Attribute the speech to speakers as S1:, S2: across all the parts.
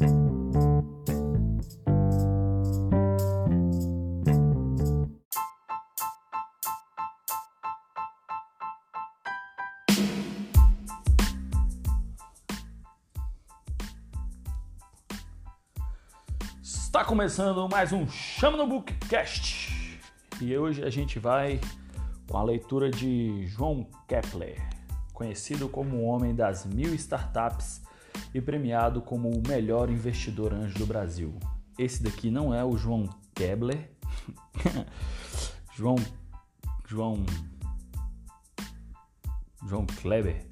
S1: Está começando mais um Chama no Bookcast. E hoje a gente vai com a leitura de João Kepler, conhecido como o homem das mil startups e premiado como o melhor investidor anjo do Brasil. Esse daqui não é o João Kepler, João João João Kleber.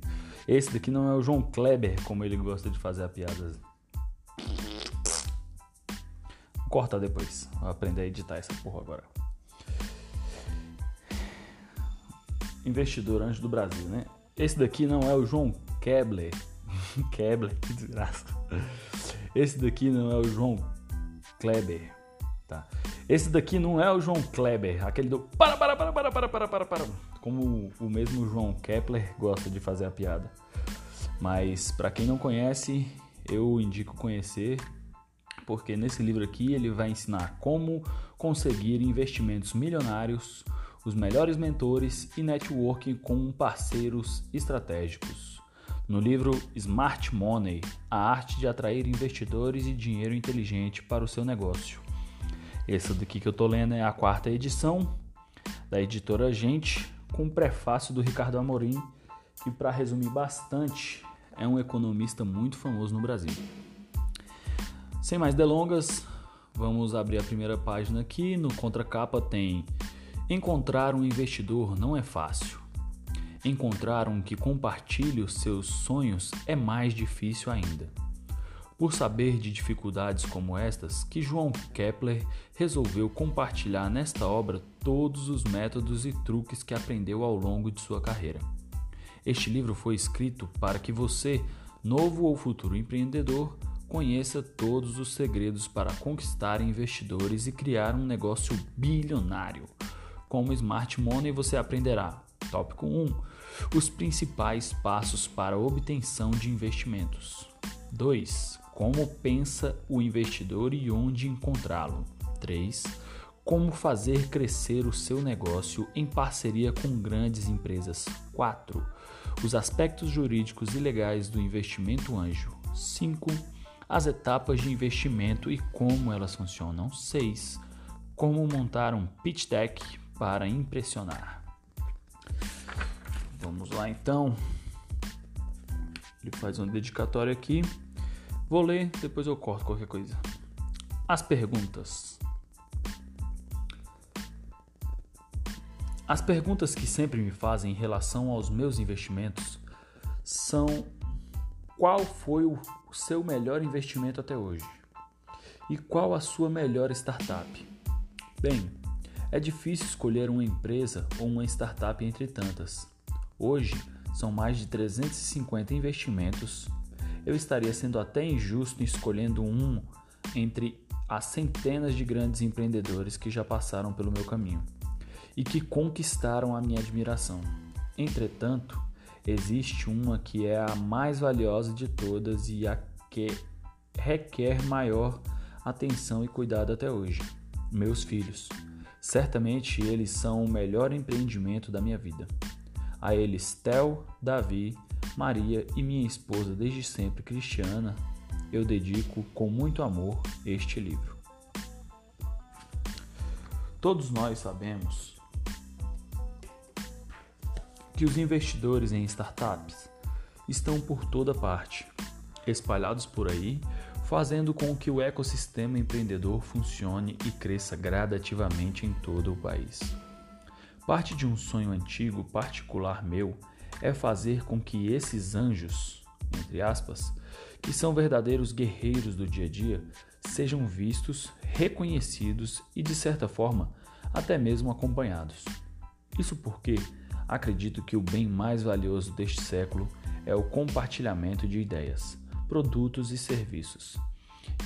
S1: Esse daqui não é o João Kleber, como ele gosta de fazer a piada Corta depois. Vou aprender a editar essa porra agora. Investidor antes do Brasil, né? Esse daqui não é o João Kebler. Kebler, que desgraça. Esse daqui não é o João Kleber. Tá. Esse daqui não é o João Kleber, aquele do para, para, para, para, para, para, para, para. Como o mesmo João Kepler gosta de fazer a piada. Mas para quem não conhece, eu indico conhecer porque nesse livro aqui ele vai ensinar como conseguir investimentos milionários, os melhores mentores e networking com parceiros estratégicos. No livro Smart Money, a arte de atrair investidores e dinheiro inteligente para o seu negócio. Essa daqui que eu tô lendo é a quarta edição da editora Gente, com um prefácio do Ricardo Amorim, que para resumir bastante, é um economista muito famoso no Brasil. Sem mais delongas, vamos abrir a primeira página aqui. No contracapa tem Encontrar um investidor não é fácil. Encontrar um que compartilhe os seus sonhos é mais difícil ainda. Por saber de dificuldades como estas, que João Kepler resolveu compartilhar nesta obra todos os métodos e truques que aprendeu ao longo de sua carreira. Este livro foi escrito para que você, novo ou futuro empreendedor, Conheça todos os segredos para conquistar investidores e criar um negócio bilionário. Como Smart Money você aprenderá. Tópico 1. Os principais passos para a obtenção de investimentos. 2. Como pensa o investidor e onde encontrá-lo. 3. Como fazer crescer o seu negócio em parceria com grandes empresas. 4. Os aspectos jurídicos e legais do investimento anjo. 5 as etapas de investimento e como elas funcionam. 6. Como montar um pitch deck para impressionar. Vamos lá então. Ele faz um dedicatório aqui. Vou ler, depois eu corto qualquer coisa. As perguntas. As perguntas que sempre me fazem em relação aos meus investimentos são qual foi o seu melhor investimento até hoje? E qual a sua melhor startup? Bem, é difícil escolher uma empresa ou uma startup entre tantas. Hoje, são mais de 350 investimentos. Eu estaria sendo até injusto escolhendo um entre as centenas de grandes empreendedores que já passaram pelo meu caminho e que conquistaram a minha admiração. Entretanto, existe uma que é a mais valiosa de todas e a que requer maior atenção e cuidado até hoje. Meus filhos. Certamente eles são o melhor empreendimento da minha vida. A eles, Davi, Maria e minha esposa desde sempre Cristiana, eu dedico com muito amor este livro. Todos nós sabemos que os investidores em startups estão por toda parte, espalhados por aí, fazendo com que o ecossistema empreendedor funcione e cresça gradativamente em todo o país. Parte de um sonho antigo particular meu é fazer com que esses anjos, entre aspas, que são verdadeiros guerreiros do dia a dia, sejam vistos, reconhecidos e, de certa forma, até mesmo acompanhados. Isso porque acredito que o bem mais valioso deste século é o compartilhamento de ideias, produtos e serviços.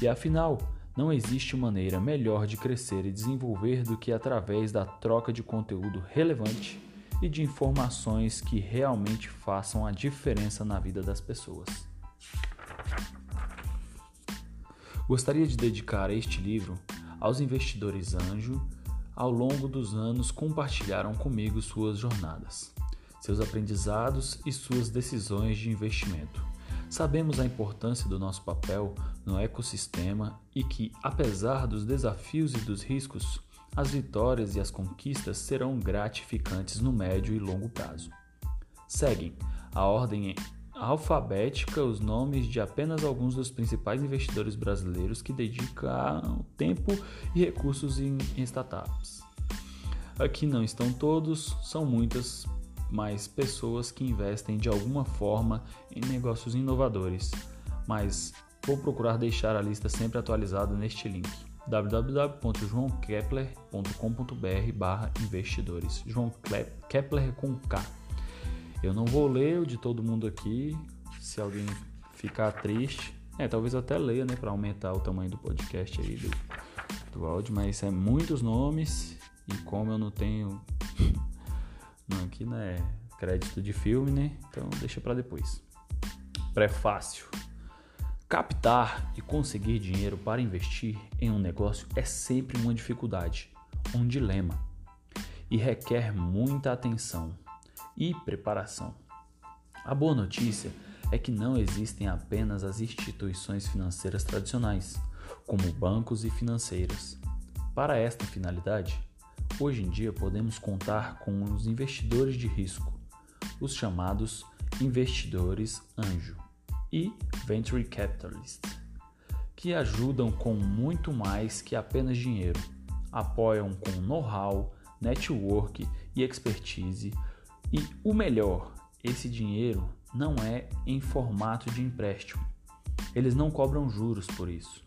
S1: E afinal, não existe maneira melhor de crescer e desenvolver do que através da troca de conteúdo relevante e de informações que realmente façam a diferença na vida das pessoas. Gostaria de dedicar este livro aos investidores anjo ao longo dos anos compartilharam comigo suas jornadas, seus aprendizados e suas decisões de investimento. Sabemos a importância do nosso papel no ecossistema e que, apesar dos desafios e dos riscos, as vitórias e as conquistas serão gratificantes no médio e longo prazo. Seguem a ordem alfabética os nomes de apenas alguns dos principais investidores brasileiros que dedicam tempo e recursos em, startups. Aqui não estão todos, são muitas mais pessoas que investem de alguma forma em negócios inovadores, mas vou procurar deixar a lista sempre atualizada neste link www.joaokepler.com.br investidores. João Kepler com K. Eu não vou ler o de todo mundo aqui. Se alguém ficar triste, é, talvez até leia, né, para aumentar o tamanho do podcast aí do, do áudio, mas é muitos nomes e como eu não tenho não aqui, né, crédito de filme, né? Então deixa para depois. Prefácio. Captar e conseguir dinheiro para investir em um negócio é sempre uma dificuldade, um dilema e requer muita atenção e preparação. A boa notícia é que não existem apenas as instituições financeiras tradicionais, como bancos e financeiras. Para esta finalidade, hoje em dia podemos contar com os investidores de risco, os chamados investidores anjo e venture capitalists, que ajudam com muito mais que apenas dinheiro, apoiam com know-how, network e expertise e o melhor, esse dinheiro não é em formato de empréstimo. Eles não cobram juros por isso.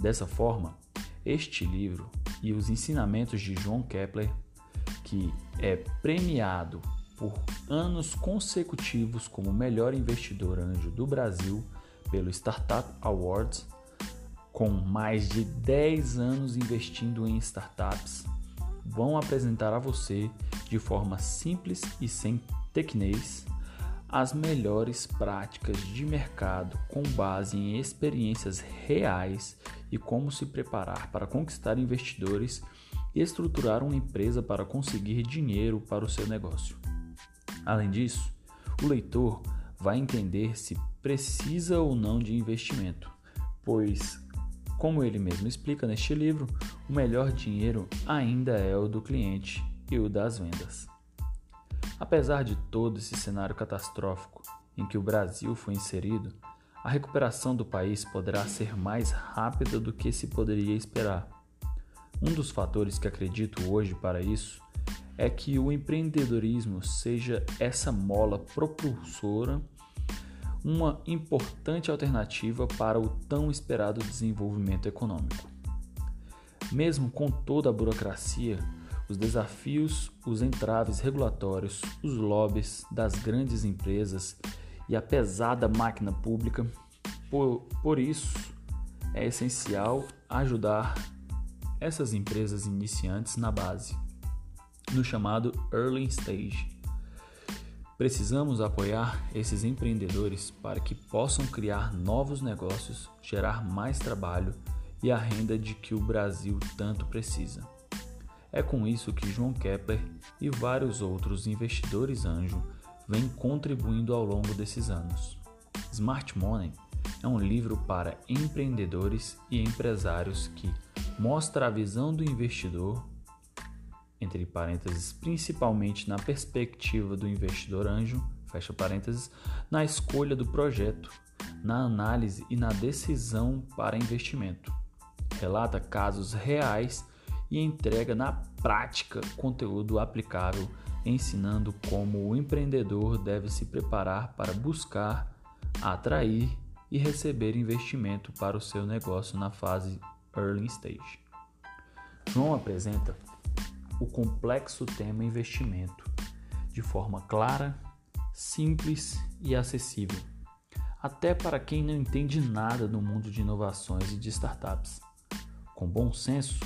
S1: Dessa forma, este livro e os ensinamentos de João Kepler, que é premiado por anos consecutivos como melhor investidor anjo do Brasil pelo Startup Awards, com mais de 10 anos investindo em startups, vão apresentar a você de forma simples e sem tecnês as melhores práticas de mercado com base em experiências reais e como se preparar para conquistar investidores e estruturar uma empresa para conseguir dinheiro para o seu negócio. Além disso, o leitor vai entender se precisa ou não de investimento, pois, como ele mesmo explica neste livro, o melhor dinheiro ainda é o do cliente e o das vendas. Apesar de todo esse cenário catastrófico em que o Brasil foi inserido, a recuperação do país poderá ser mais rápida do que se poderia esperar. Um dos fatores que acredito hoje para isso é que o empreendedorismo seja essa mola propulsora, uma importante alternativa para o tão esperado desenvolvimento econômico. Mesmo com toda a burocracia, os desafios, os entraves regulatórios, os lobbies das grandes empresas e a pesada máquina pública. Por, por isso, é essencial ajudar essas empresas iniciantes na base, no chamado early stage. Precisamos apoiar esses empreendedores para que possam criar novos negócios, gerar mais trabalho e a renda de que o Brasil tanto precisa. É com isso que João Kepler e vários outros investidores anjo vêm contribuindo ao longo desses anos. Smart Money é um livro para empreendedores e empresários que mostra a visão do investidor, entre parênteses, principalmente na perspectiva do investidor anjo, fecha parênteses, na escolha do projeto, na análise e na decisão para investimento. Relata casos reais e entrega na prática conteúdo aplicável, ensinando como o empreendedor deve se preparar para buscar, atrair e receber investimento para o seu negócio na fase early stage. João apresenta o complexo tema investimento de forma clara, simples e acessível, até para quem não entende nada do mundo de inovações e de startups. Com bom senso,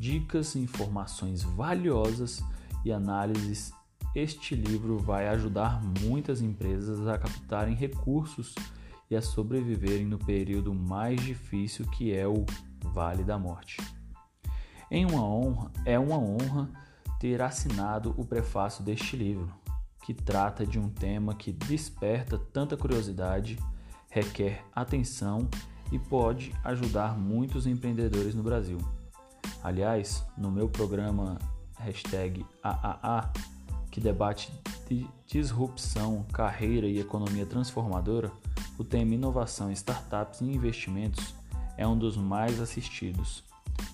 S1: dicas, informações valiosas e análises. Este livro vai ajudar muitas empresas a captarem recursos e a sobreviverem no período mais difícil que é o Vale da Morte. Em uma honra, é uma honra ter assinado o prefácio deste livro, que trata de um tema que desperta tanta curiosidade, requer atenção e pode ajudar muitos empreendedores no Brasil. Aliás, no meu programa hashtag AAA, que debate disrupção, carreira e economia transformadora, o tema inovação, startups e investimentos é um dos mais assistidos,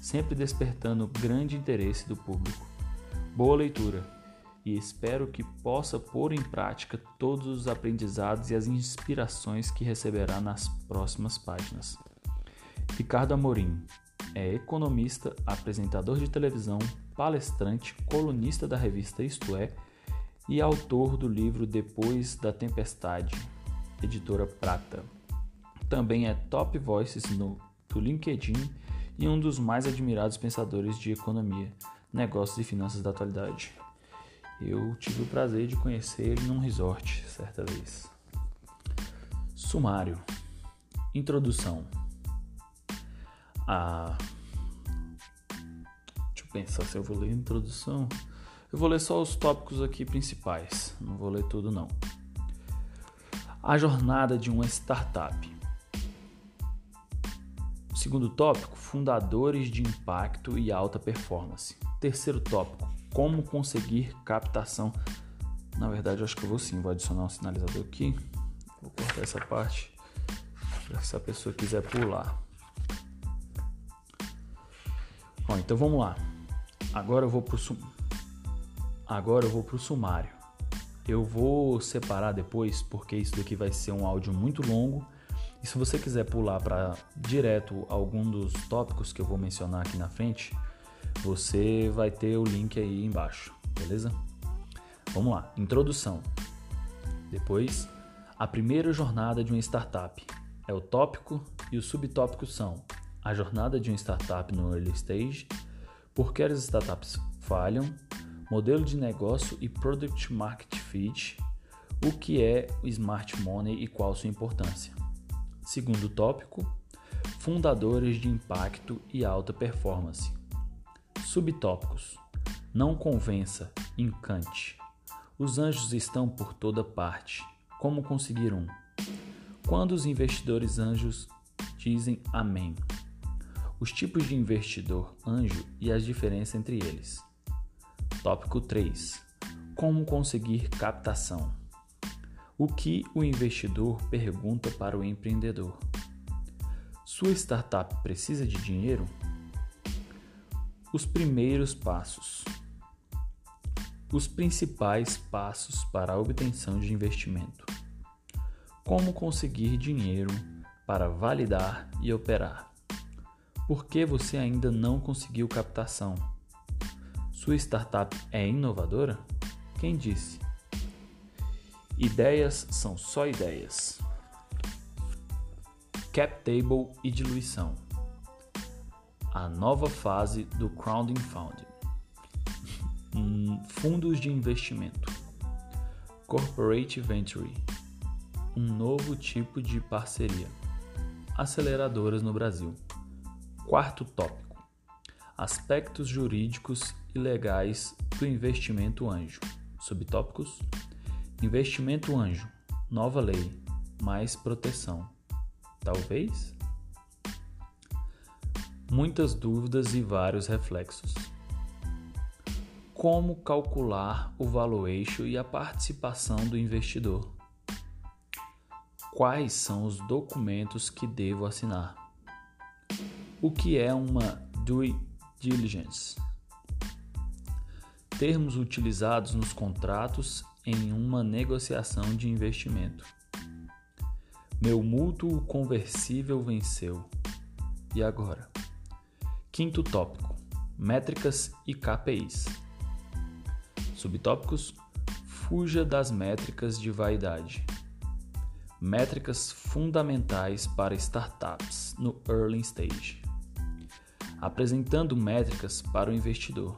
S1: sempre despertando grande interesse do público. Boa leitura e espero que possa pôr em prática todos os aprendizados e as inspirações que receberá nas próximas páginas. Ricardo Amorim é economista, apresentador de televisão, palestrante, colunista da revista Isto É e autor do livro Depois da Tempestade, editora Prata. Também é top voices no do LinkedIn e um dos mais admirados pensadores de economia, negócios e finanças da atualidade. Eu tive o prazer de conhecer ele num resort certa vez. Sumário. Introdução. Ah, deixa eu pensar se eu vou ler a introdução. Eu vou ler só os tópicos aqui principais, não vou ler tudo não. A jornada de uma startup. Segundo tópico, fundadores de impacto e alta performance. Terceiro tópico, como conseguir captação. Na verdade, acho que eu vou sim, vou adicionar um sinalizador aqui. Vou cortar essa parte para se a pessoa quiser pular. Bom, então vamos lá. Agora eu vou pro sum... agora eu vou pro sumário. Eu vou separar depois porque isso daqui vai ser um áudio muito longo e se você quiser pular para direto algum dos tópicos que eu vou mencionar aqui na frente, você vai ter o link aí embaixo, beleza? Vamos lá, introdução. Depois, a primeira jornada de uma startup é o tópico e os subtópicos são a jornada de uma startup no early stage, por que as startups falham, modelo de negócio e product market fit, o que é o smart money e qual sua importância. Segundo tópico, fundadores de impacto e alta performance. Subtópicos: Não convença, encante. Os anjos estão por toda parte. Como conseguir um? Quando os investidores anjos dizem amém. Os tipos de investidor anjo e as diferenças entre eles. Tópico 3. Como conseguir captação. O que o investidor pergunta para o empreendedor? Sua startup precisa de dinheiro? Os primeiros passos. Os principais passos para a obtenção de investimento. Como conseguir dinheiro para validar e operar? Por que você ainda não conseguiu captação? Sua startup é inovadora? Quem disse? Ideias são só ideias. Cap table e diluição. A nova fase do crowdfunding. Fundos de investimento. Corporate Venture. Um novo tipo de parceria. Aceleradoras no Brasil. Quarto tópico. Aspectos jurídicos e legais do investimento anjo. Subtópicos Investimento anjo, nova lei, mais proteção. Talvez? Muitas dúvidas e vários reflexos. Como calcular o valuation e a participação do investidor? Quais são os documentos que devo assinar? O que é uma due diligence? Termos utilizados nos contratos em uma negociação de investimento. Meu mútuo conversível venceu. E agora? Quinto tópico: métricas e KPIs. Subtópicos: fuja das métricas de vaidade. Métricas fundamentais para startups no early stage. Apresentando métricas para o investidor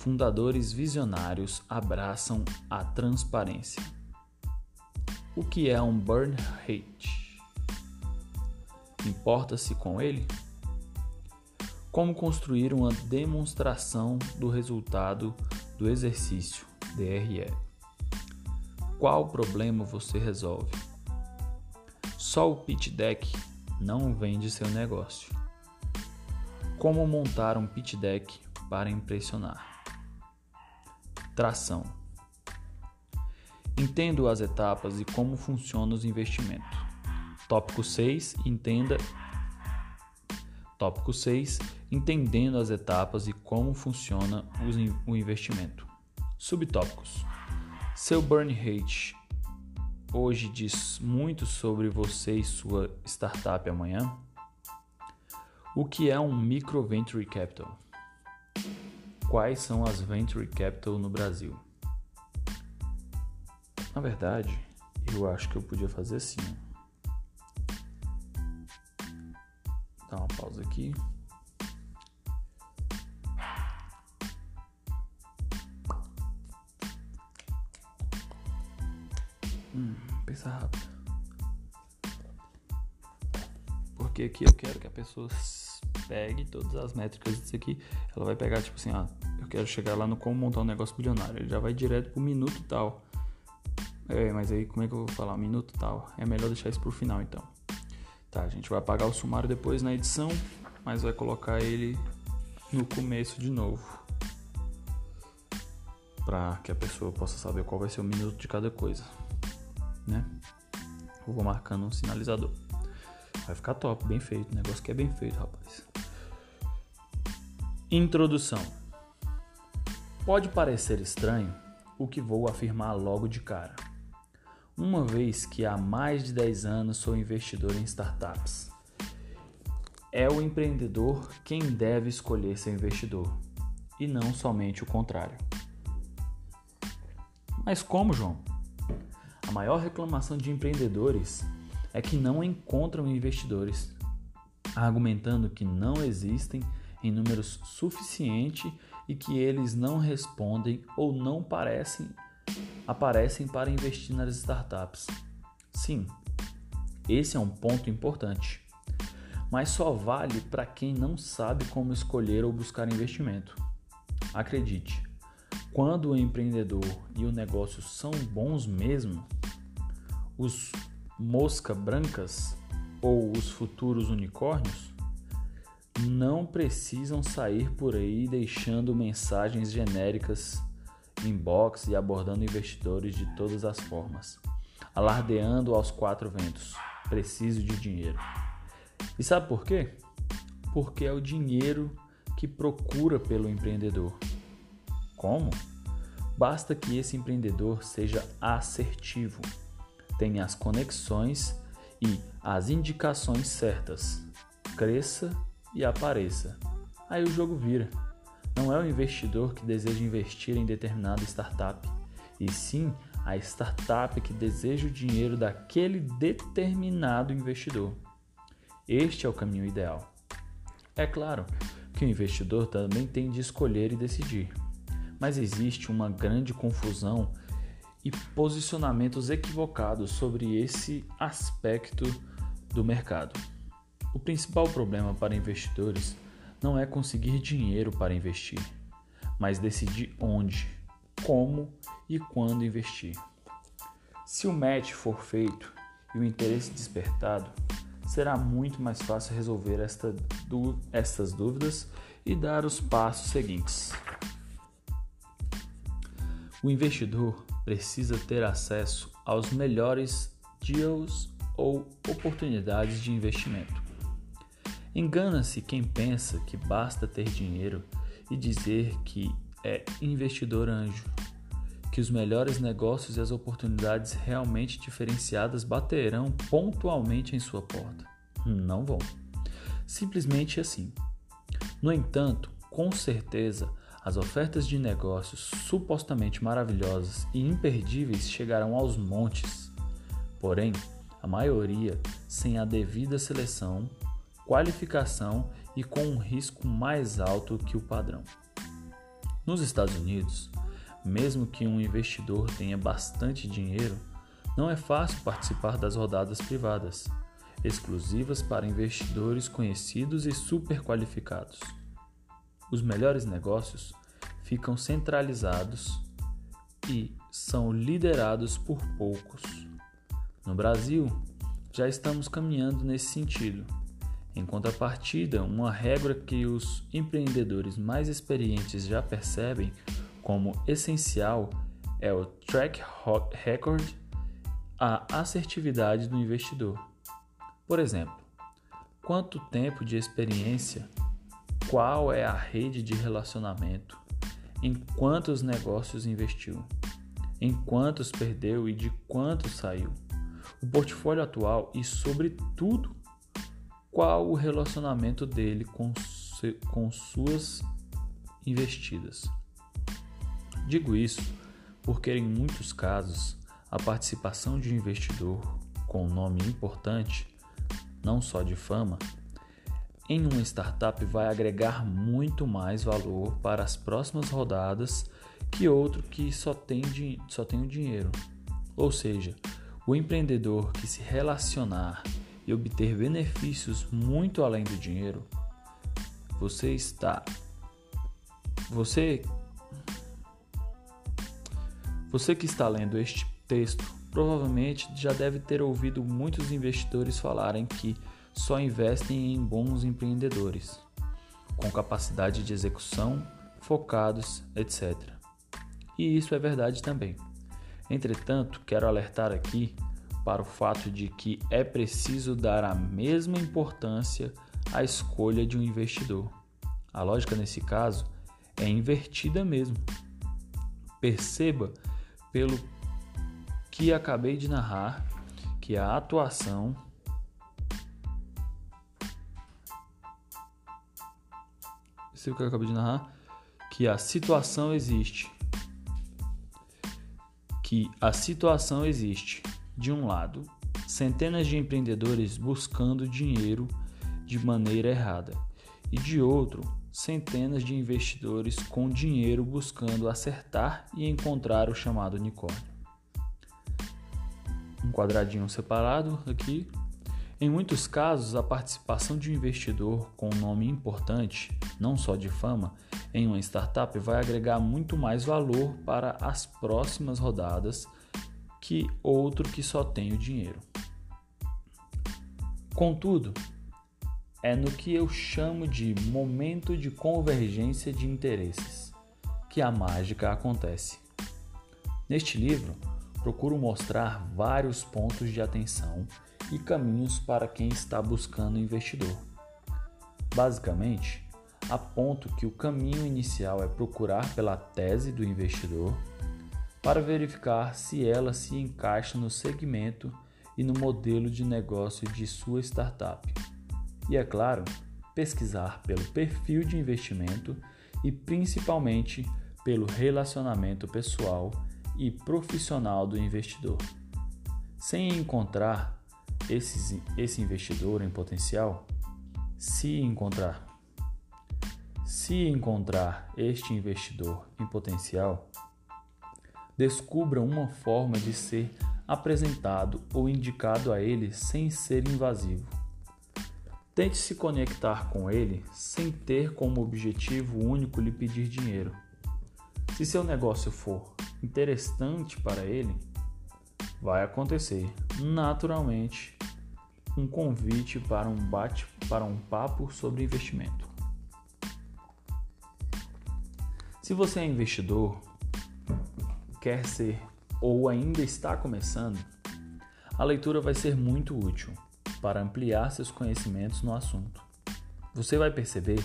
S1: fundadores visionários abraçam a transparência. O que é um burn rate? Importa-se com ele? Como construir uma demonstração do resultado do exercício DRE? Qual problema você resolve? Só o pitch deck não vende seu negócio. Como montar um pitch deck para impressionar? Tração. Entendo as etapas e como funciona os investimentos. Tópico 6. Entenda. Tópico 6. Entendendo as etapas e como funciona o investimento. Subtópicos. Seu burn rate hoje diz muito sobre você e sua startup amanhã? O que é um micro venture capital? Quais são as venture capital no Brasil? Na verdade, eu acho que eu podia fazer assim. Dá uma pausa aqui. Aqui eu quero que a pessoa pegue todas as métricas disso aqui. Ela vai pegar, tipo assim, ah, eu quero chegar lá no como montar um negócio bilionário. Ele já vai direto pro minuto tal. É, mas aí como é que eu vou falar? Minuto tal. É melhor deixar isso pro final então. Tá, a gente vai apagar o sumário depois na edição, mas vai colocar ele no começo de novo. Pra que a pessoa possa saber qual vai ser o minuto de cada coisa né? Eu vou marcando um sinalizador. Vai ficar top, bem feito. O negócio que é bem feito, rapaz. Introdução. Pode parecer estranho o que vou afirmar logo de cara. Uma vez que há mais de 10 anos sou investidor em startups. É o empreendedor quem deve escolher seu investidor e não somente o contrário. Mas como, João? A maior reclamação de empreendedores é que não encontram investidores, argumentando que não existem em números suficiente e que eles não respondem ou não parecem aparecem para investir nas startups. Sim, esse é um ponto importante, mas só vale para quem não sabe como escolher ou buscar investimento. Acredite, quando o empreendedor e o negócio são bons mesmo, os mosca brancas ou os futuros unicórnios não precisam sair por aí deixando mensagens genéricas em box e abordando investidores de todas as formas, alardeando aos quatro ventos: preciso de dinheiro. E sabe por quê? Porque é o dinheiro que procura pelo empreendedor. Como? Basta que esse empreendedor seja assertivo tem as conexões e as indicações certas. Cresça e apareça. Aí o jogo vira. Não é o investidor que deseja investir em determinada startup, e sim a startup que deseja o dinheiro daquele determinado investidor. Este é o caminho ideal. É claro que o investidor também tem de escolher e decidir, mas existe uma grande confusão e posicionamentos equivocados sobre esse aspecto do mercado. O principal problema para investidores não é conseguir dinheiro para investir, mas decidir onde, como e quando investir. Se o match for feito e o interesse despertado, será muito mais fácil resolver esta, estas dúvidas e dar os passos seguintes. O investidor precisa ter acesso aos melhores deals ou oportunidades de investimento. Engana-se quem pensa que basta ter dinheiro e dizer que é investidor anjo, que os melhores negócios e as oportunidades realmente diferenciadas baterão pontualmente em sua porta. Não vão. Simplesmente assim. No entanto, com certeza, as ofertas de negócios supostamente maravilhosas e imperdíveis chegarão aos montes. Porém, a maioria sem a devida seleção, qualificação e com um risco mais alto que o padrão. Nos Estados Unidos, mesmo que um investidor tenha bastante dinheiro, Não é fácil participar das rodadas privadas, exclusivas para investidores conhecidos e super qualificados. Os melhores negócios ficam centralizados e são liderados por poucos. No Brasil, já estamos caminhando nesse sentido. Em contrapartida, uma regra que os empreendedores mais experientes já percebem como essencial é o track record, a assertividade do investidor. Por exemplo, quanto tempo de experiência, qual é a rede de relacionamento, em quantos negócios investiu, em quantos perdeu e de quantos saiu, o portfólio atual e, sobretudo, qual o relacionamento dele com, com suas investidas. Digo isso porque, em muitos casos, a participação de um investidor com um nome importante, não só de fama, em uma startup vai agregar muito mais valor para as próximas rodadas que outro que só tem, só tem o dinheiro. Ou seja, o empreendedor que se relacionar e obter benefícios muito além do dinheiro, você está. Você. Você que está lendo este texto provavelmente já deve ter ouvido muitos investidores falarem que só investem em bons empreendedores, com capacidade de execução, focados, etc. E isso é verdade também. Entretanto, quero alertar aqui para o fato de que é preciso dar a mesma importância à escolha de um investidor. A lógica nesse caso é invertida mesmo. Perceba pelo que acabei de narrar que a atuação Perceba que eu acabei de narrar que a situação existe. Que a situação existe de um lado, centenas de empreendedores buscando dinheiro de maneira errada, e de outro, centenas de investidores com dinheiro buscando acertar e encontrar o chamado unicórnio. Um quadradinho separado aqui. Em muitos casos, a participação de um investidor com um nome importante, não só de fama, em uma startup vai agregar muito mais valor para as próximas rodadas que outro que só tem o dinheiro. Contudo, é no que eu chamo de momento de convergência de interesses que a mágica acontece. Neste livro, procuro mostrar vários pontos de atenção e caminhos para quem está buscando investidor. Basicamente, aponto que o caminho inicial é procurar pela tese do investidor para verificar se ela se encaixa no segmento e no modelo de negócio de sua startup. E é claro, pesquisar pelo perfil de investimento e principalmente pelo relacionamento pessoal e profissional do investidor. Sem encontrar esse, esse investidor em potencial, se encontrar, se encontrar este investidor em potencial, descubra uma forma de ser apresentado ou indicado a ele sem ser invasivo. Tente se conectar com ele sem ter como objetivo único lhe pedir dinheiro. Se seu negócio for interessante para ele, vai acontecer naturalmente um convite para um bate para um papo sobre investimento. Se você é investidor quer ser ou ainda está começando, a leitura vai ser muito útil para ampliar seus conhecimentos no assunto. Você vai perceber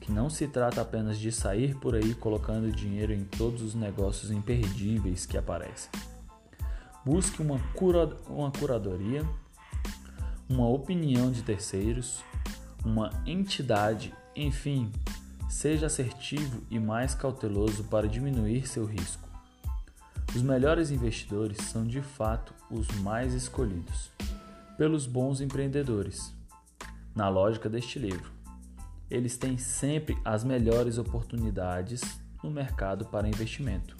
S1: que não se trata apenas de sair por aí colocando dinheiro em todos os negócios imperdíveis que aparecem. Busque uma, cura, uma curadoria, uma opinião de terceiros, uma entidade, enfim, seja assertivo e mais cauteloso para diminuir seu risco. Os melhores investidores são de fato os mais escolhidos pelos bons empreendedores. Na lógica deste livro, eles têm sempre as melhores oportunidades no mercado para investimento.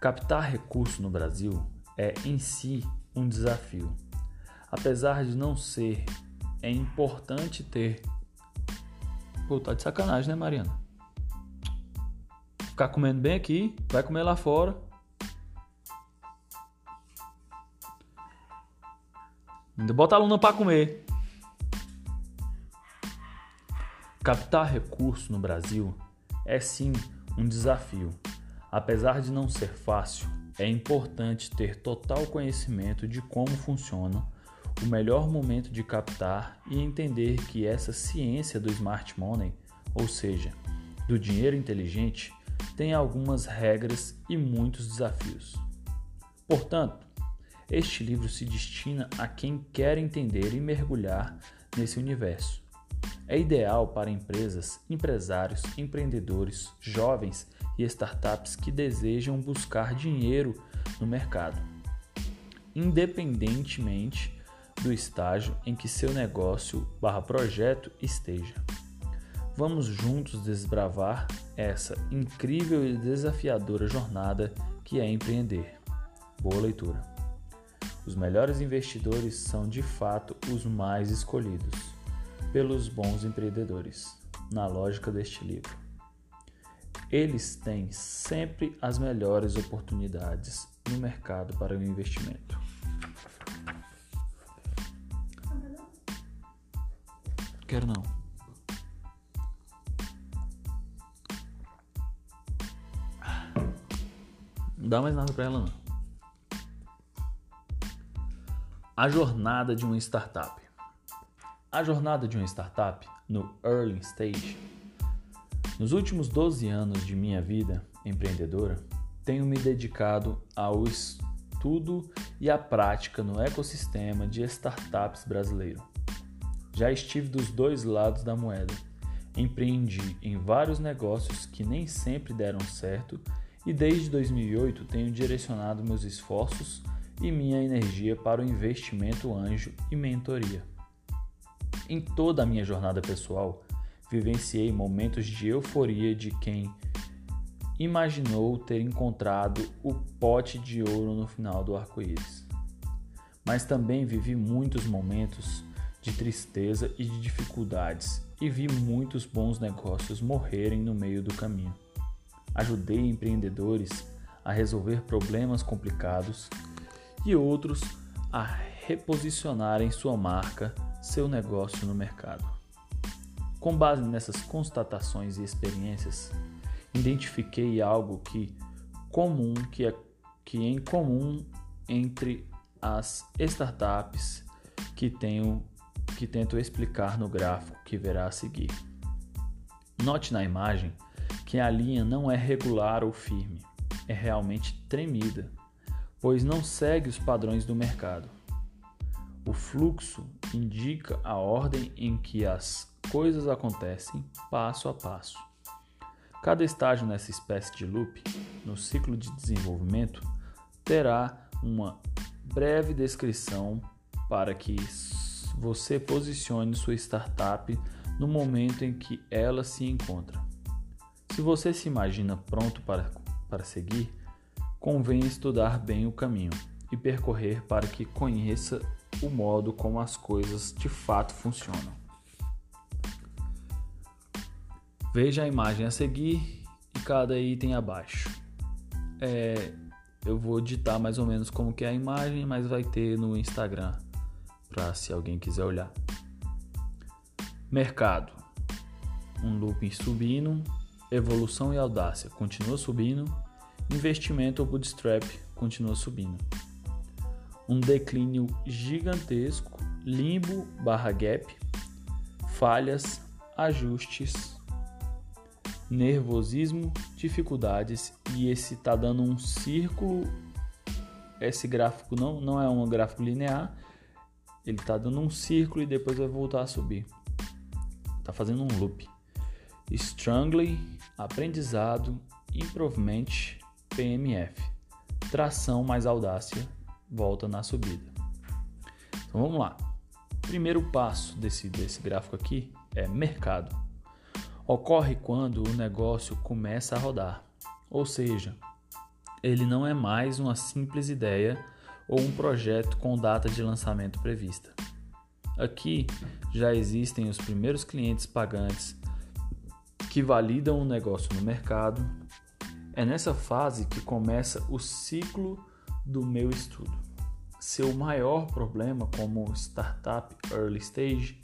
S1: Captar recurso no Brasil é em si um desafio. Apesar de não ser, é importante ter. Pô, tá de sacanagem, né, Mariana? Ficar comendo bem aqui, vai comer lá fora. Ainda bota a aluna para comer. Captar recurso no Brasil é sim um desafio. Apesar de não ser fácil, é importante ter total conhecimento de como funciona o melhor momento de captar e entender que essa ciência do smart money, ou seja, do dinheiro inteligente, tem algumas regras e muitos desafios. Portanto, este livro se destina a quem quer entender e mergulhar nesse universo. É ideal para empresas, empresários, empreendedores, jovens e startups que desejam buscar dinheiro no mercado, independentemente do estágio em que seu negócio barra projeto esteja. Vamos juntos desbravar essa incrível e desafiadora jornada que é empreender. Boa leitura! Os melhores investidores são de fato os mais escolhidos pelos bons empreendedores, na lógica deste livro. Eles têm sempre as melhores oportunidades no mercado para o investimento. Quero não. Não dá mais nada para ela não. A jornada de uma startup. A jornada de uma startup no early stage. Nos últimos 12 anos de minha vida empreendedora, tenho me dedicado ao estudo e à prática no ecossistema de startups brasileiro. Já estive dos dois lados da moeda. Empreendi em vários negócios que nem sempre deram certo e desde 2008 tenho direcionado meus esforços e minha energia para o investimento anjo e mentoria. Em toda a minha jornada pessoal, vivenciei momentos de euforia de quem imaginou ter encontrado o pote de ouro no final do arco-íris. Mas também vivi muitos momentos de tristeza e de dificuldades e vi muitos bons negócios morrerem no meio do caminho. Ajudei empreendedores a resolver problemas complicados e outros a reposicionarem sua marca, seu negócio no mercado. Com base nessas constatações e experiências, identifiquei algo que comum que é que é em comum entre as startups que tenho que tento explicar no gráfico que verá a seguir. Note na imagem que a linha não é regular ou firme, é realmente tremida pois não segue os padrões do mercado. O fluxo indica a ordem em que as coisas acontecem passo a passo. Cada estágio nessa espécie de loop, no ciclo de desenvolvimento, terá uma breve descrição para que você posicione sua startup no momento em que ela se encontra. Se você se imagina pronto para, para seguir, convém estudar bem o caminho e percorrer para que conheça o modo como as coisas de fato funcionam. Veja a imagem a seguir e cada item abaixo. É, eu vou ditar mais ou menos como que é a imagem, mas vai ter no Instagram para se alguém quiser olhar. Mercado. Um looping subindo, evolução e audácia continua subindo, investimento ou bootstrap continua subindo. Um declínio gigantesco, limbo barra gap, falhas, ajustes, nervosismo, dificuldades e esse está dando um círculo. Esse gráfico não, não é um gráfico linear, ele está dando um círculo e depois vai voltar a subir. Está fazendo um loop. Strongly, aprendizado, improvement, PMF. Tração mais audácia, volta na subida. Então vamos lá. Primeiro passo desse, desse gráfico aqui é mercado. Ocorre quando o negócio começa a rodar, ou seja, ele não é mais uma simples ideia ou um projeto com data de lançamento prevista. Aqui já existem os primeiros clientes pagantes que validam o negócio no mercado. É nessa fase que começa o ciclo do meu estudo. Seu maior problema como startup early stage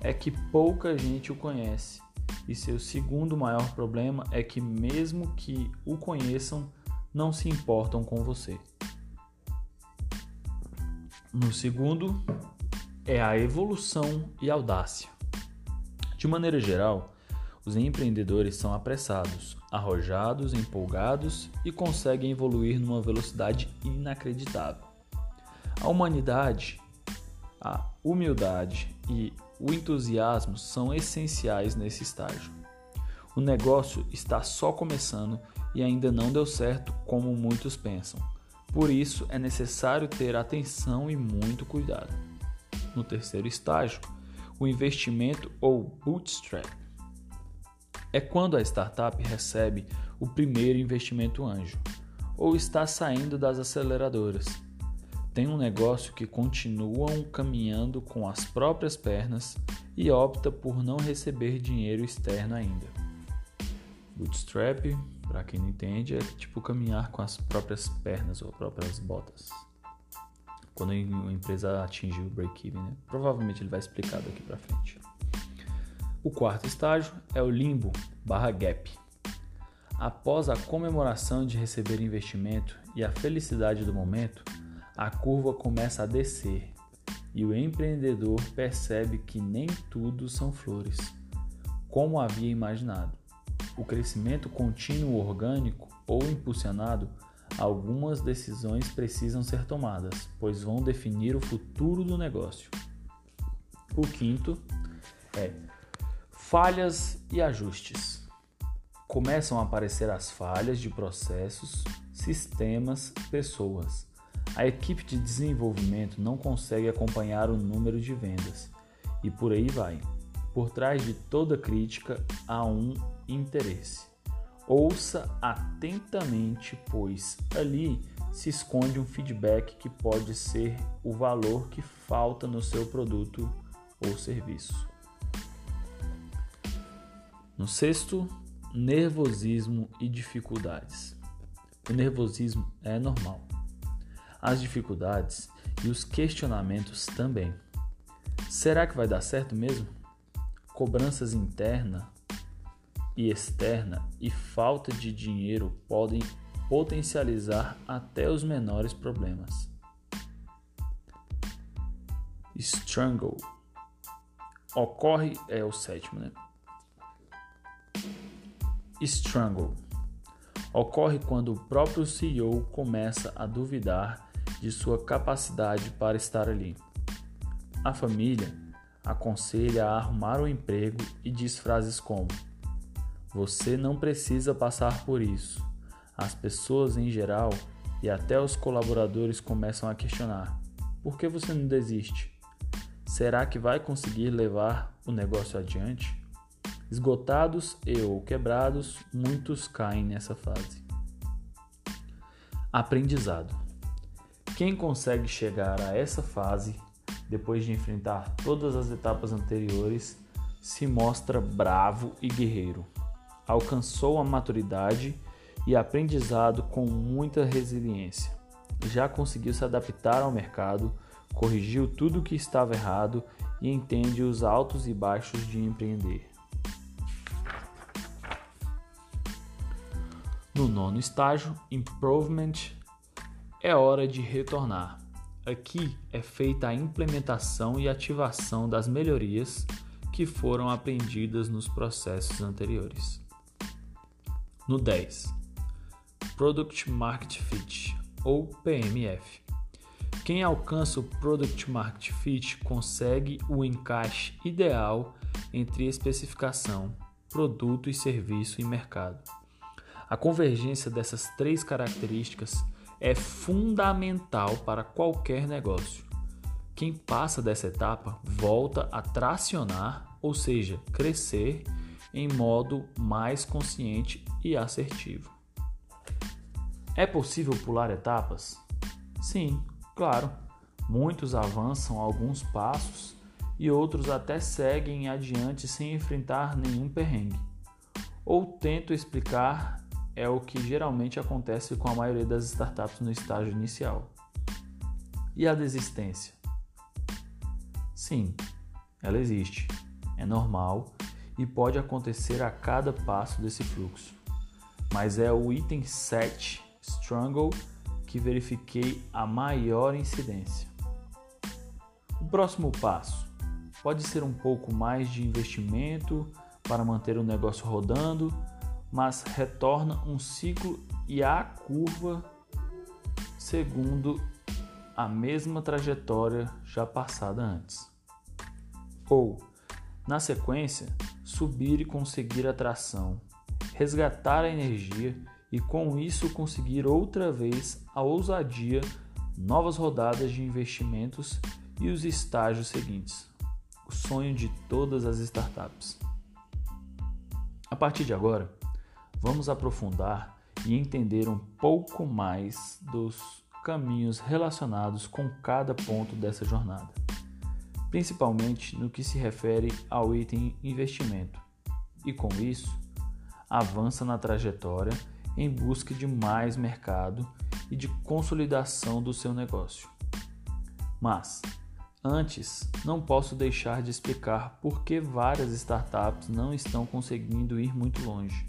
S1: é que pouca gente o conhece, e seu segundo maior problema é que, mesmo que o conheçam, não se importam com você. No segundo, é a evolução e audácia. De maneira geral, os empreendedores são apressados, arrojados, empolgados e conseguem evoluir numa velocidade inacreditável. A humanidade, a humildade e o entusiasmo são essenciais nesse estágio. O negócio está só começando e ainda não deu certo como muitos pensam. Por isso é necessário ter atenção e muito cuidado. No terceiro estágio, o investimento ou bootstrap é quando a startup recebe o primeiro investimento anjo ou está saindo das aceleradoras tem um negócio que continuam caminhando com as próprias pernas e opta por não receber dinheiro externo ainda. Bootstrap, para quem não entende, é tipo caminhar com as próprias pernas ou próprias botas. Quando a empresa atinge o break-even, né? provavelmente ele vai explicar daqui para frente. O quarto estágio é o limbo barra gap. Após a comemoração de receber investimento e a felicidade do momento, a curva começa a descer e o empreendedor percebe que nem tudo são flores, como havia imaginado. O crescimento contínuo orgânico ou impulsionado, algumas decisões precisam ser tomadas, pois vão definir o futuro do negócio. O quinto é falhas e ajustes. Começam a aparecer as falhas de processos, sistemas, pessoas a equipe de desenvolvimento não consegue acompanhar o número de vendas e por aí vai. Por trás de toda crítica há um interesse. Ouça atentamente, pois ali se esconde um feedback que pode ser o valor que falta no seu produto ou serviço. No sexto, nervosismo e dificuldades. O nervosismo é normal as dificuldades e os questionamentos também. Será que vai dar certo mesmo? Cobranças interna e externa e falta de dinheiro podem potencializar até os menores problemas. Strangle ocorre é o sétimo, né? Strangle ocorre quando o próprio CEO começa a duvidar de sua capacidade para estar ali. A família aconselha a arrumar um emprego e diz frases como: Você não precisa passar por isso. As pessoas em geral e até os colaboradores começam a questionar: Por que você não desiste? Será que vai conseguir levar o negócio adiante? Esgotados e ou quebrados, muitos caem nessa fase. Aprendizado. Quem consegue chegar a essa fase, depois de enfrentar todas as etapas anteriores, se mostra bravo e guerreiro. Alcançou a maturidade e aprendizado com muita resiliência. Já conseguiu se adaptar ao mercado, corrigiu tudo o que estava errado e entende os altos e baixos de empreender. No nono estágio, Improvement é hora de retornar. Aqui é feita a implementação e ativação das melhorias que foram aprendidas nos processos anteriores. No 10, Product Market Fit ou PMF. Quem alcança o Product Market Fit consegue o encaixe ideal entre especificação, produto e serviço e mercado. A convergência dessas três características é fundamental para qualquer negócio. Quem passa dessa etapa volta a tracionar, ou seja, crescer em modo mais consciente e assertivo. É possível pular etapas? Sim, Claro, muitos avançam alguns passos e outros até seguem adiante sem enfrentar nenhum perrengue. Ou tento explicar é o que geralmente acontece com a maioria das startups no estágio inicial. E a desistência? Sim, ela existe, é normal e pode acontecer a cada passo desse fluxo. Mas é o item 7, Struggle, que verifiquei a maior incidência. O próximo passo pode ser um pouco mais de investimento para manter o negócio rodando, mas retorna um ciclo e a curva segundo a mesma trajetória já passada antes. Ou, na sequência, subir e conseguir a tração, resgatar a energia e com isso conseguir outra vez a ousadia, novas rodadas de investimentos e os estágios seguintes. O sonho de todas as startups. A partir de agora, vamos aprofundar e entender um pouco mais dos caminhos relacionados com cada ponto dessa jornada, principalmente no que se refere ao item investimento, e com isso, avança na trajetória em busca de mais mercado e de consolidação do seu negócio. Mas, antes, não posso deixar de explicar por que várias startups não estão conseguindo ir muito longe.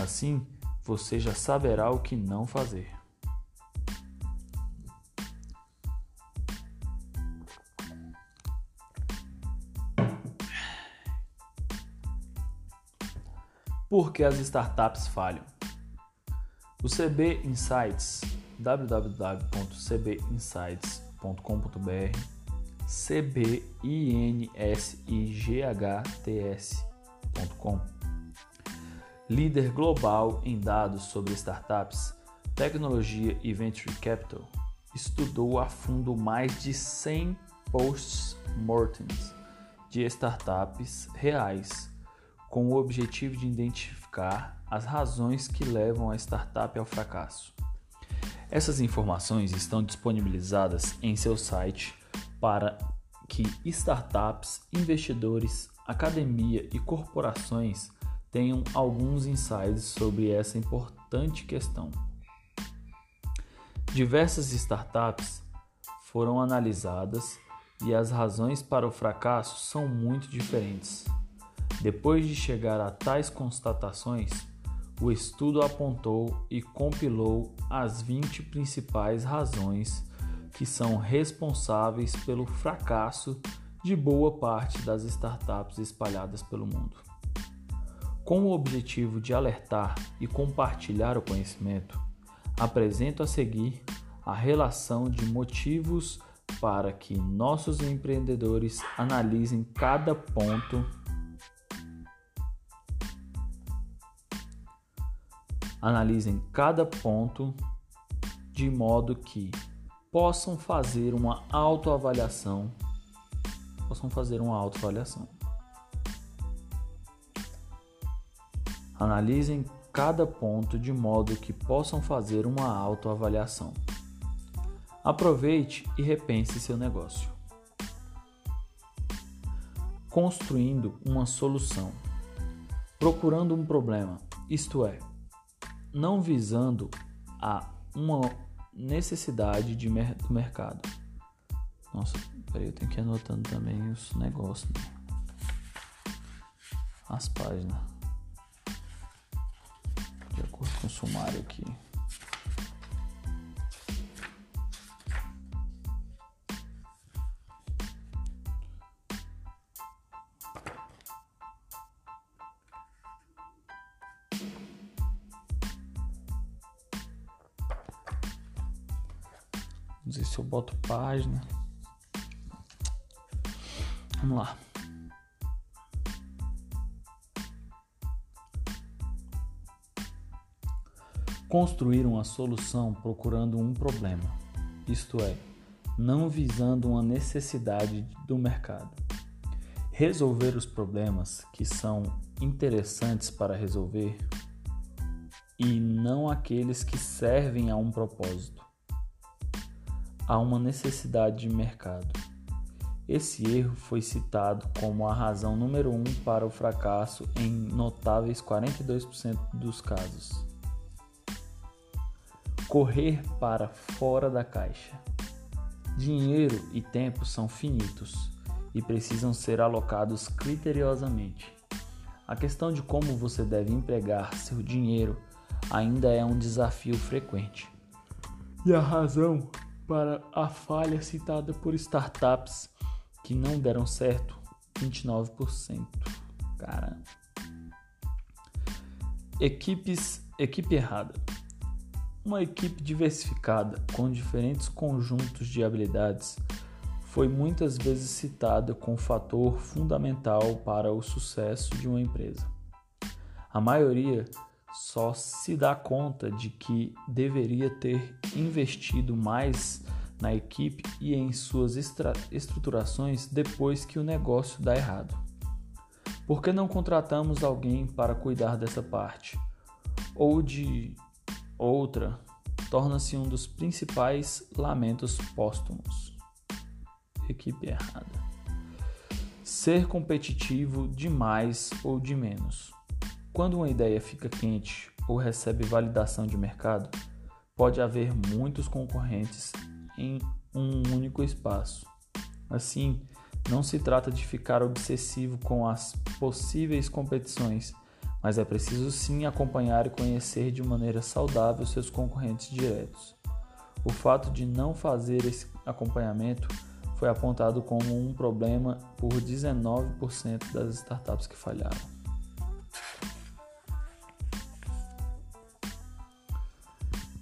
S1: Assim, você já saberá o que não fazer. Por que as startups falham? O CB Insights, www.cbinsights.com.br, cbinsights.com, líder global em dados sobre startups, tecnologia e venture capital, estudou a fundo mais de 100 post-mortems de startups reais com o objetivo de identificar as razões que levam a startup ao fracasso. Essas informações estão disponibilizadas em seu site para que startups, investidores, academia e corporações tenham alguns insights sobre essa importante questão. Diversas startups foram analisadas e as razões para o fracasso são muito diferentes. Depois de chegar a tais constatações, o estudo apontou e compilou as 20 principais razões que são responsáveis pelo fracasso de boa parte das startups espalhadas pelo mundo. Com o objetivo de alertar e compartilhar o conhecimento, apresento a seguir a relação de motivos para que nossos empreendedores analisem cada ponto Analisem cada ponto de modo que possam fazer uma autoavaliação. Possam fazer uma autoavaliação. Analisem cada ponto de modo que possam fazer uma autoavaliação. Aproveite e repense seu negócio. Construindo uma solução. Procurando um problema, isto é, não visando a uma necessidade de mer do mercado. Nossa, peraí, eu tenho que ir anotando também os negócios, né? as páginas, sumário aqui. Vamos ver se eu boto página. Vamos lá. Construir uma solução procurando um problema, isto é, não visando uma necessidade do mercado. Resolver os problemas que são interessantes para resolver e não aqueles que servem a um propósito a uma necessidade de mercado. Esse erro foi citado como a razão número um para o fracasso em notáveis 42% dos casos. Correr para fora da caixa. Dinheiro e tempo são finitos e precisam ser alocados criteriosamente. A questão de como você deve empregar seu dinheiro ainda é um desafio frequente. E a razão para a falha citada por startups que não deram certo, 29%. Caramba. Equipes, equipe errada. Uma equipe diversificada com diferentes conjuntos de habilidades foi muitas vezes citada como fator fundamental para o sucesso de uma empresa. A maioria só se dá conta de que deveria ter investido mais na equipe e em suas estruturações depois que o negócio dá errado. Por que não contratamos alguém para cuidar dessa parte? Ou de outra, torna-se um dos principais lamentos póstumos. Equipe errada. Ser competitivo de mais ou de menos. Quando uma ideia fica quente ou recebe validação de mercado, pode haver muitos concorrentes em um único espaço. Assim, não se trata de ficar obsessivo com as possíveis competições, mas é preciso sim acompanhar e conhecer de maneira saudável seus concorrentes diretos. O fato de não fazer esse acompanhamento foi apontado como um problema por 19% das startups que falharam.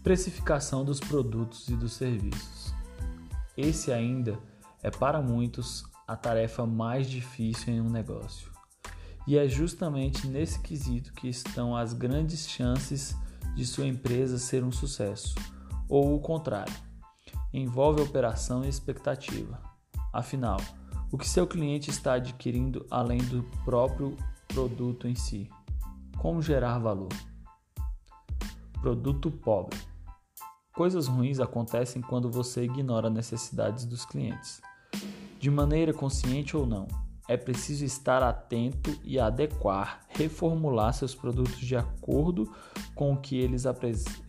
S1: Precificação dos produtos e dos serviços. Esse ainda é para muitos a tarefa mais difícil em um negócio. E é justamente nesse quesito que estão as grandes chances de sua empresa ser um sucesso, ou o contrário. Envolve operação e expectativa. Afinal, o que seu cliente está adquirindo além do próprio produto em si? Como gerar valor? Produto pobre. Coisas ruins acontecem quando você ignora necessidades dos clientes. De maneira consciente ou não, é preciso estar atento e adequar, reformular seus produtos de acordo com o que eles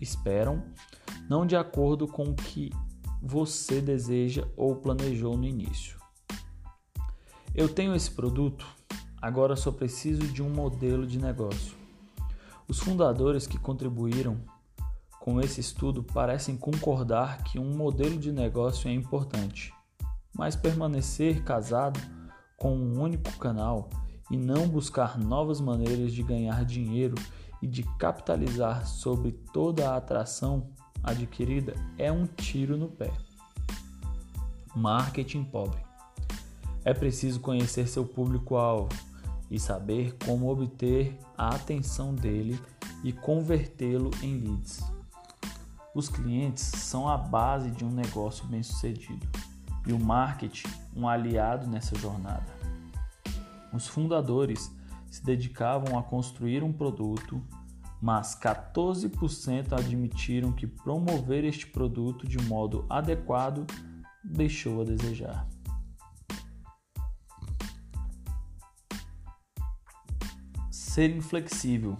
S1: esperam, não de acordo com o que você deseja ou planejou no início. Eu tenho esse produto, agora só preciso de um modelo de negócio. Os fundadores que contribuíram com esse estudo parecem concordar que um modelo de negócio é importante, mas permanecer casado com um único canal e não buscar novas maneiras de ganhar dinheiro e de capitalizar sobre toda a atração adquirida é um tiro no pé. Marketing pobre. É preciso conhecer seu público-alvo e saber como obter a atenção dele e convertê-lo em leads. Os clientes são a base de um negócio bem-sucedido e o marketing um aliado nessa jornada. Os fundadores se dedicavam a construir um produto, mas 14% admitiram que promover este produto de modo adequado deixou a desejar. Ser inflexível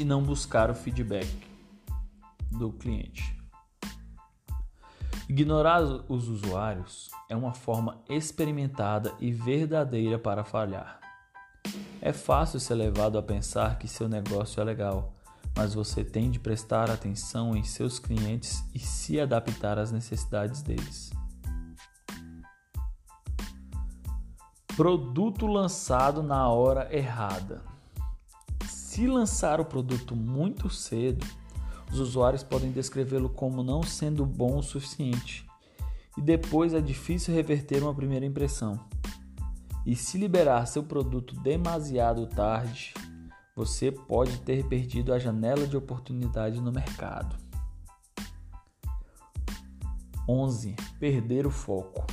S1: e não buscar o feedback do cliente. Ignorar os usuários é uma forma experimentada e verdadeira para falhar. É fácil ser levado a pensar que seu negócio é legal, mas você tem de prestar atenção em seus clientes e se adaptar às necessidades deles. Produto lançado na hora errada. Se lançar o produto muito cedo, os usuários podem descrevê-lo como não sendo bom o suficiente, e depois é difícil reverter uma primeira impressão. E se liberar seu produto demasiado tarde, você pode ter perdido a janela de oportunidade no mercado. 11. Perder o foco.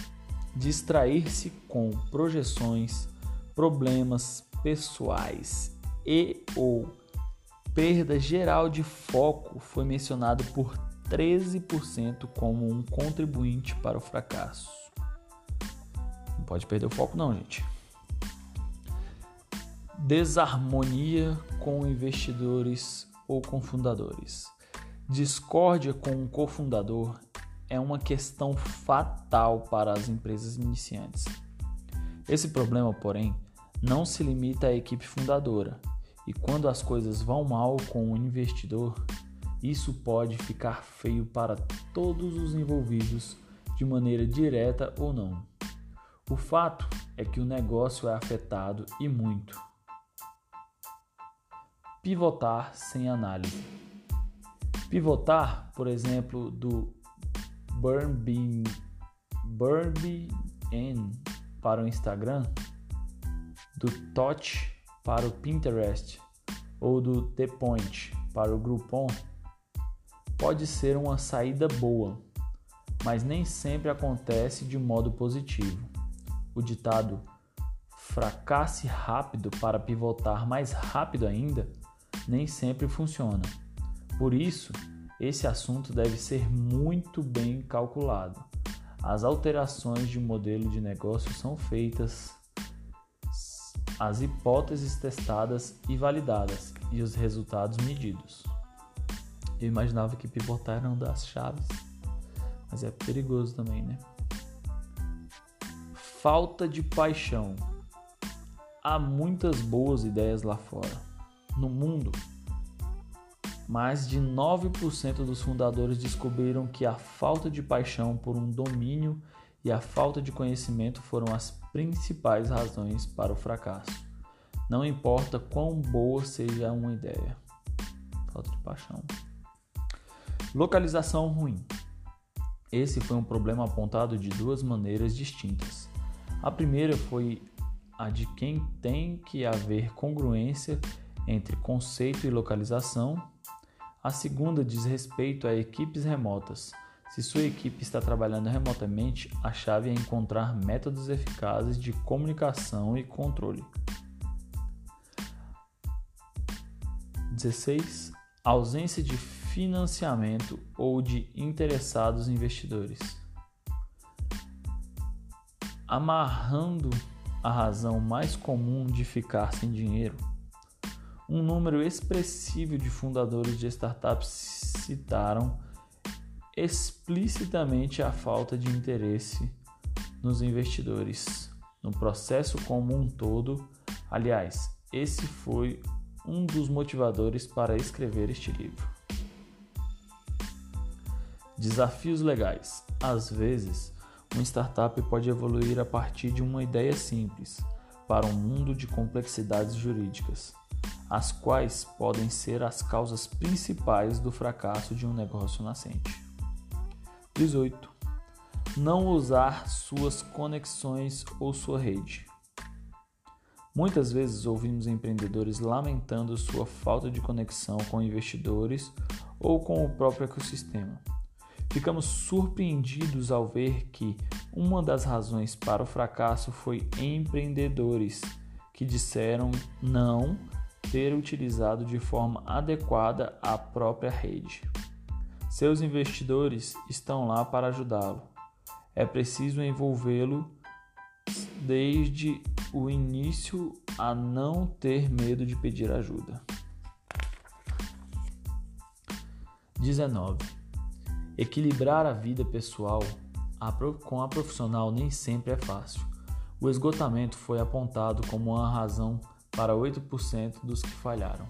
S1: Distrair-se com projeções, problemas pessoais e ou perda geral de foco foi mencionado por 13% como um contribuinte para o fracasso. Não pode perder o foco, não, gente. Desarmonia com investidores ou com fundadores. Discórdia com um cofundador é uma questão fatal para as empresas iniciantes. Esse problema, porém, não se limita à equipe fundadora, e quando as coisas vão mal com o investidor, isso pode ficar feio para todos os envolvidos de maneira direta ou não. O fato é que o negócio é afetado e muito. Pivotar sem análise. Pivotar, por exemplo, do Burn para o Instagram, do Touch para o Pinterest ou do The Point para o Groupon pode ser uma saída boa, mas nem sempre acontece de modo positivo. O ditado fracasse rápido para pivotar mais rápido ainda nem sempre funciona. Por isso, esse assunto deve ser muito bem calculado. As alterações de modelo de negócio são feitas, as hipóteses testadas e validadas e os resultados medidos. Eu imaginava que pivotar era uma das chaves, mas é perigoso também, né? Falta de paixão. Há muitas boas ideias lá fora. No mundo, mais de 9% dos fundadores descobriram que a falta de paixão por um domínio e a falta de conhecimento foram as principais razões para o fracasso. Não importa quão boa seja uma ideia. Falta de paixão. Localização ruim. Esse foi um problema apontado de duas maneiras distintas. A primeira foi a de quem tem que haver congruência entre conceito e localização, a segunda diz respeito a equipes remotas. Se sua equipe está trabalhando remotamente, a chave é encontrar métodos eficazes de comunicação e controle. 16. Ausência de financiamento ou de interessados investidores. Amarrando a razão mais comum de ficar sem dinheiro um número expressivo de fundadores de startups citaram explicitamente a falta de interesse nos investidores, no processo como um todo. Aliás, esse foi um dos motivadores para escrever este livro. Desafios legais. Às vezes, uma startup pode evoluir a partir de uma ideia simples para um mundo de complexidades jurídicas as quais podem ser as causas principais do fracasso de um negócio nascente. 18. Não usar suas conexões ou sua rede. Muitas vezes ouvimos empreendedores lamentando sua falta de conexão com investidores ou com o próprio ecossistema. Ficamos surpreendidos ao ver que uma das razões para o fracasso foi empreendedores que disseram não ter utilizado de forma adequada a própria rede. Seus investidores estão lá para ajudá-lo. É preciso envolvê-lo desde o início a não ter medo de pedir ajuda. 19. Equilibrar a vida pessoal com a profissional nem sempre é fácil. O esgotamento foi apontado como uma razão para 8% dos que falharam.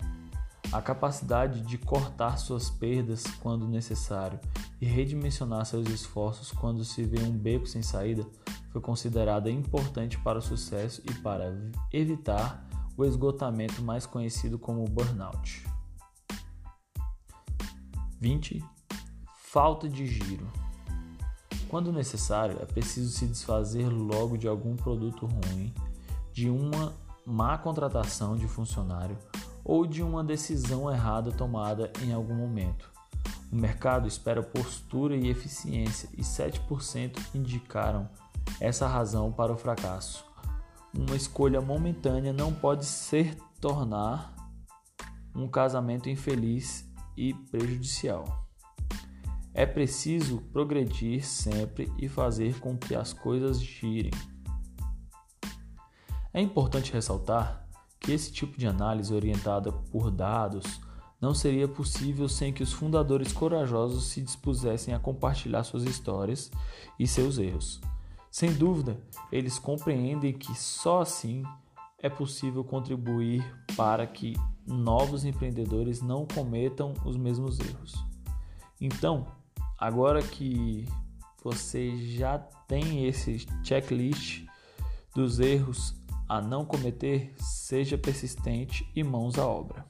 S1: A capacidade de cortar suas perdas quando necessário e redimensionar seus esforços quando se vê um beco sem saída foi considerada importante para o sucesso e para evitar o esgotamento mais conhecido como burnout. 20. Falta de giro. Quando necessário, é preciso se desfazer logo de algum produto ruim, de uma má contratação de funcionário ou de uma decisão errada tomada em algum momento. O mercado espera postura e eficiência e 7% indicaram essa razão para o fracasso. Uma escolha momentânea não pode ser tornar um casamento infeliz e prejudicial. É preciso progredir sempre e fazer com que as coisas girem. É importante ressaltar que esse tipo de análise orientada por dados não seria possível sem que os fundadores corajosos se dispusessem a compartilhar suas histórias e seus erros. Sem dúvida, eles compreendem que só assim é possível contribuir para que novos empreendedores não cometam os mesmos erros. Então, agora que você já tem esse checklist dos erros a não cometer, seja persistente e mãos à obra.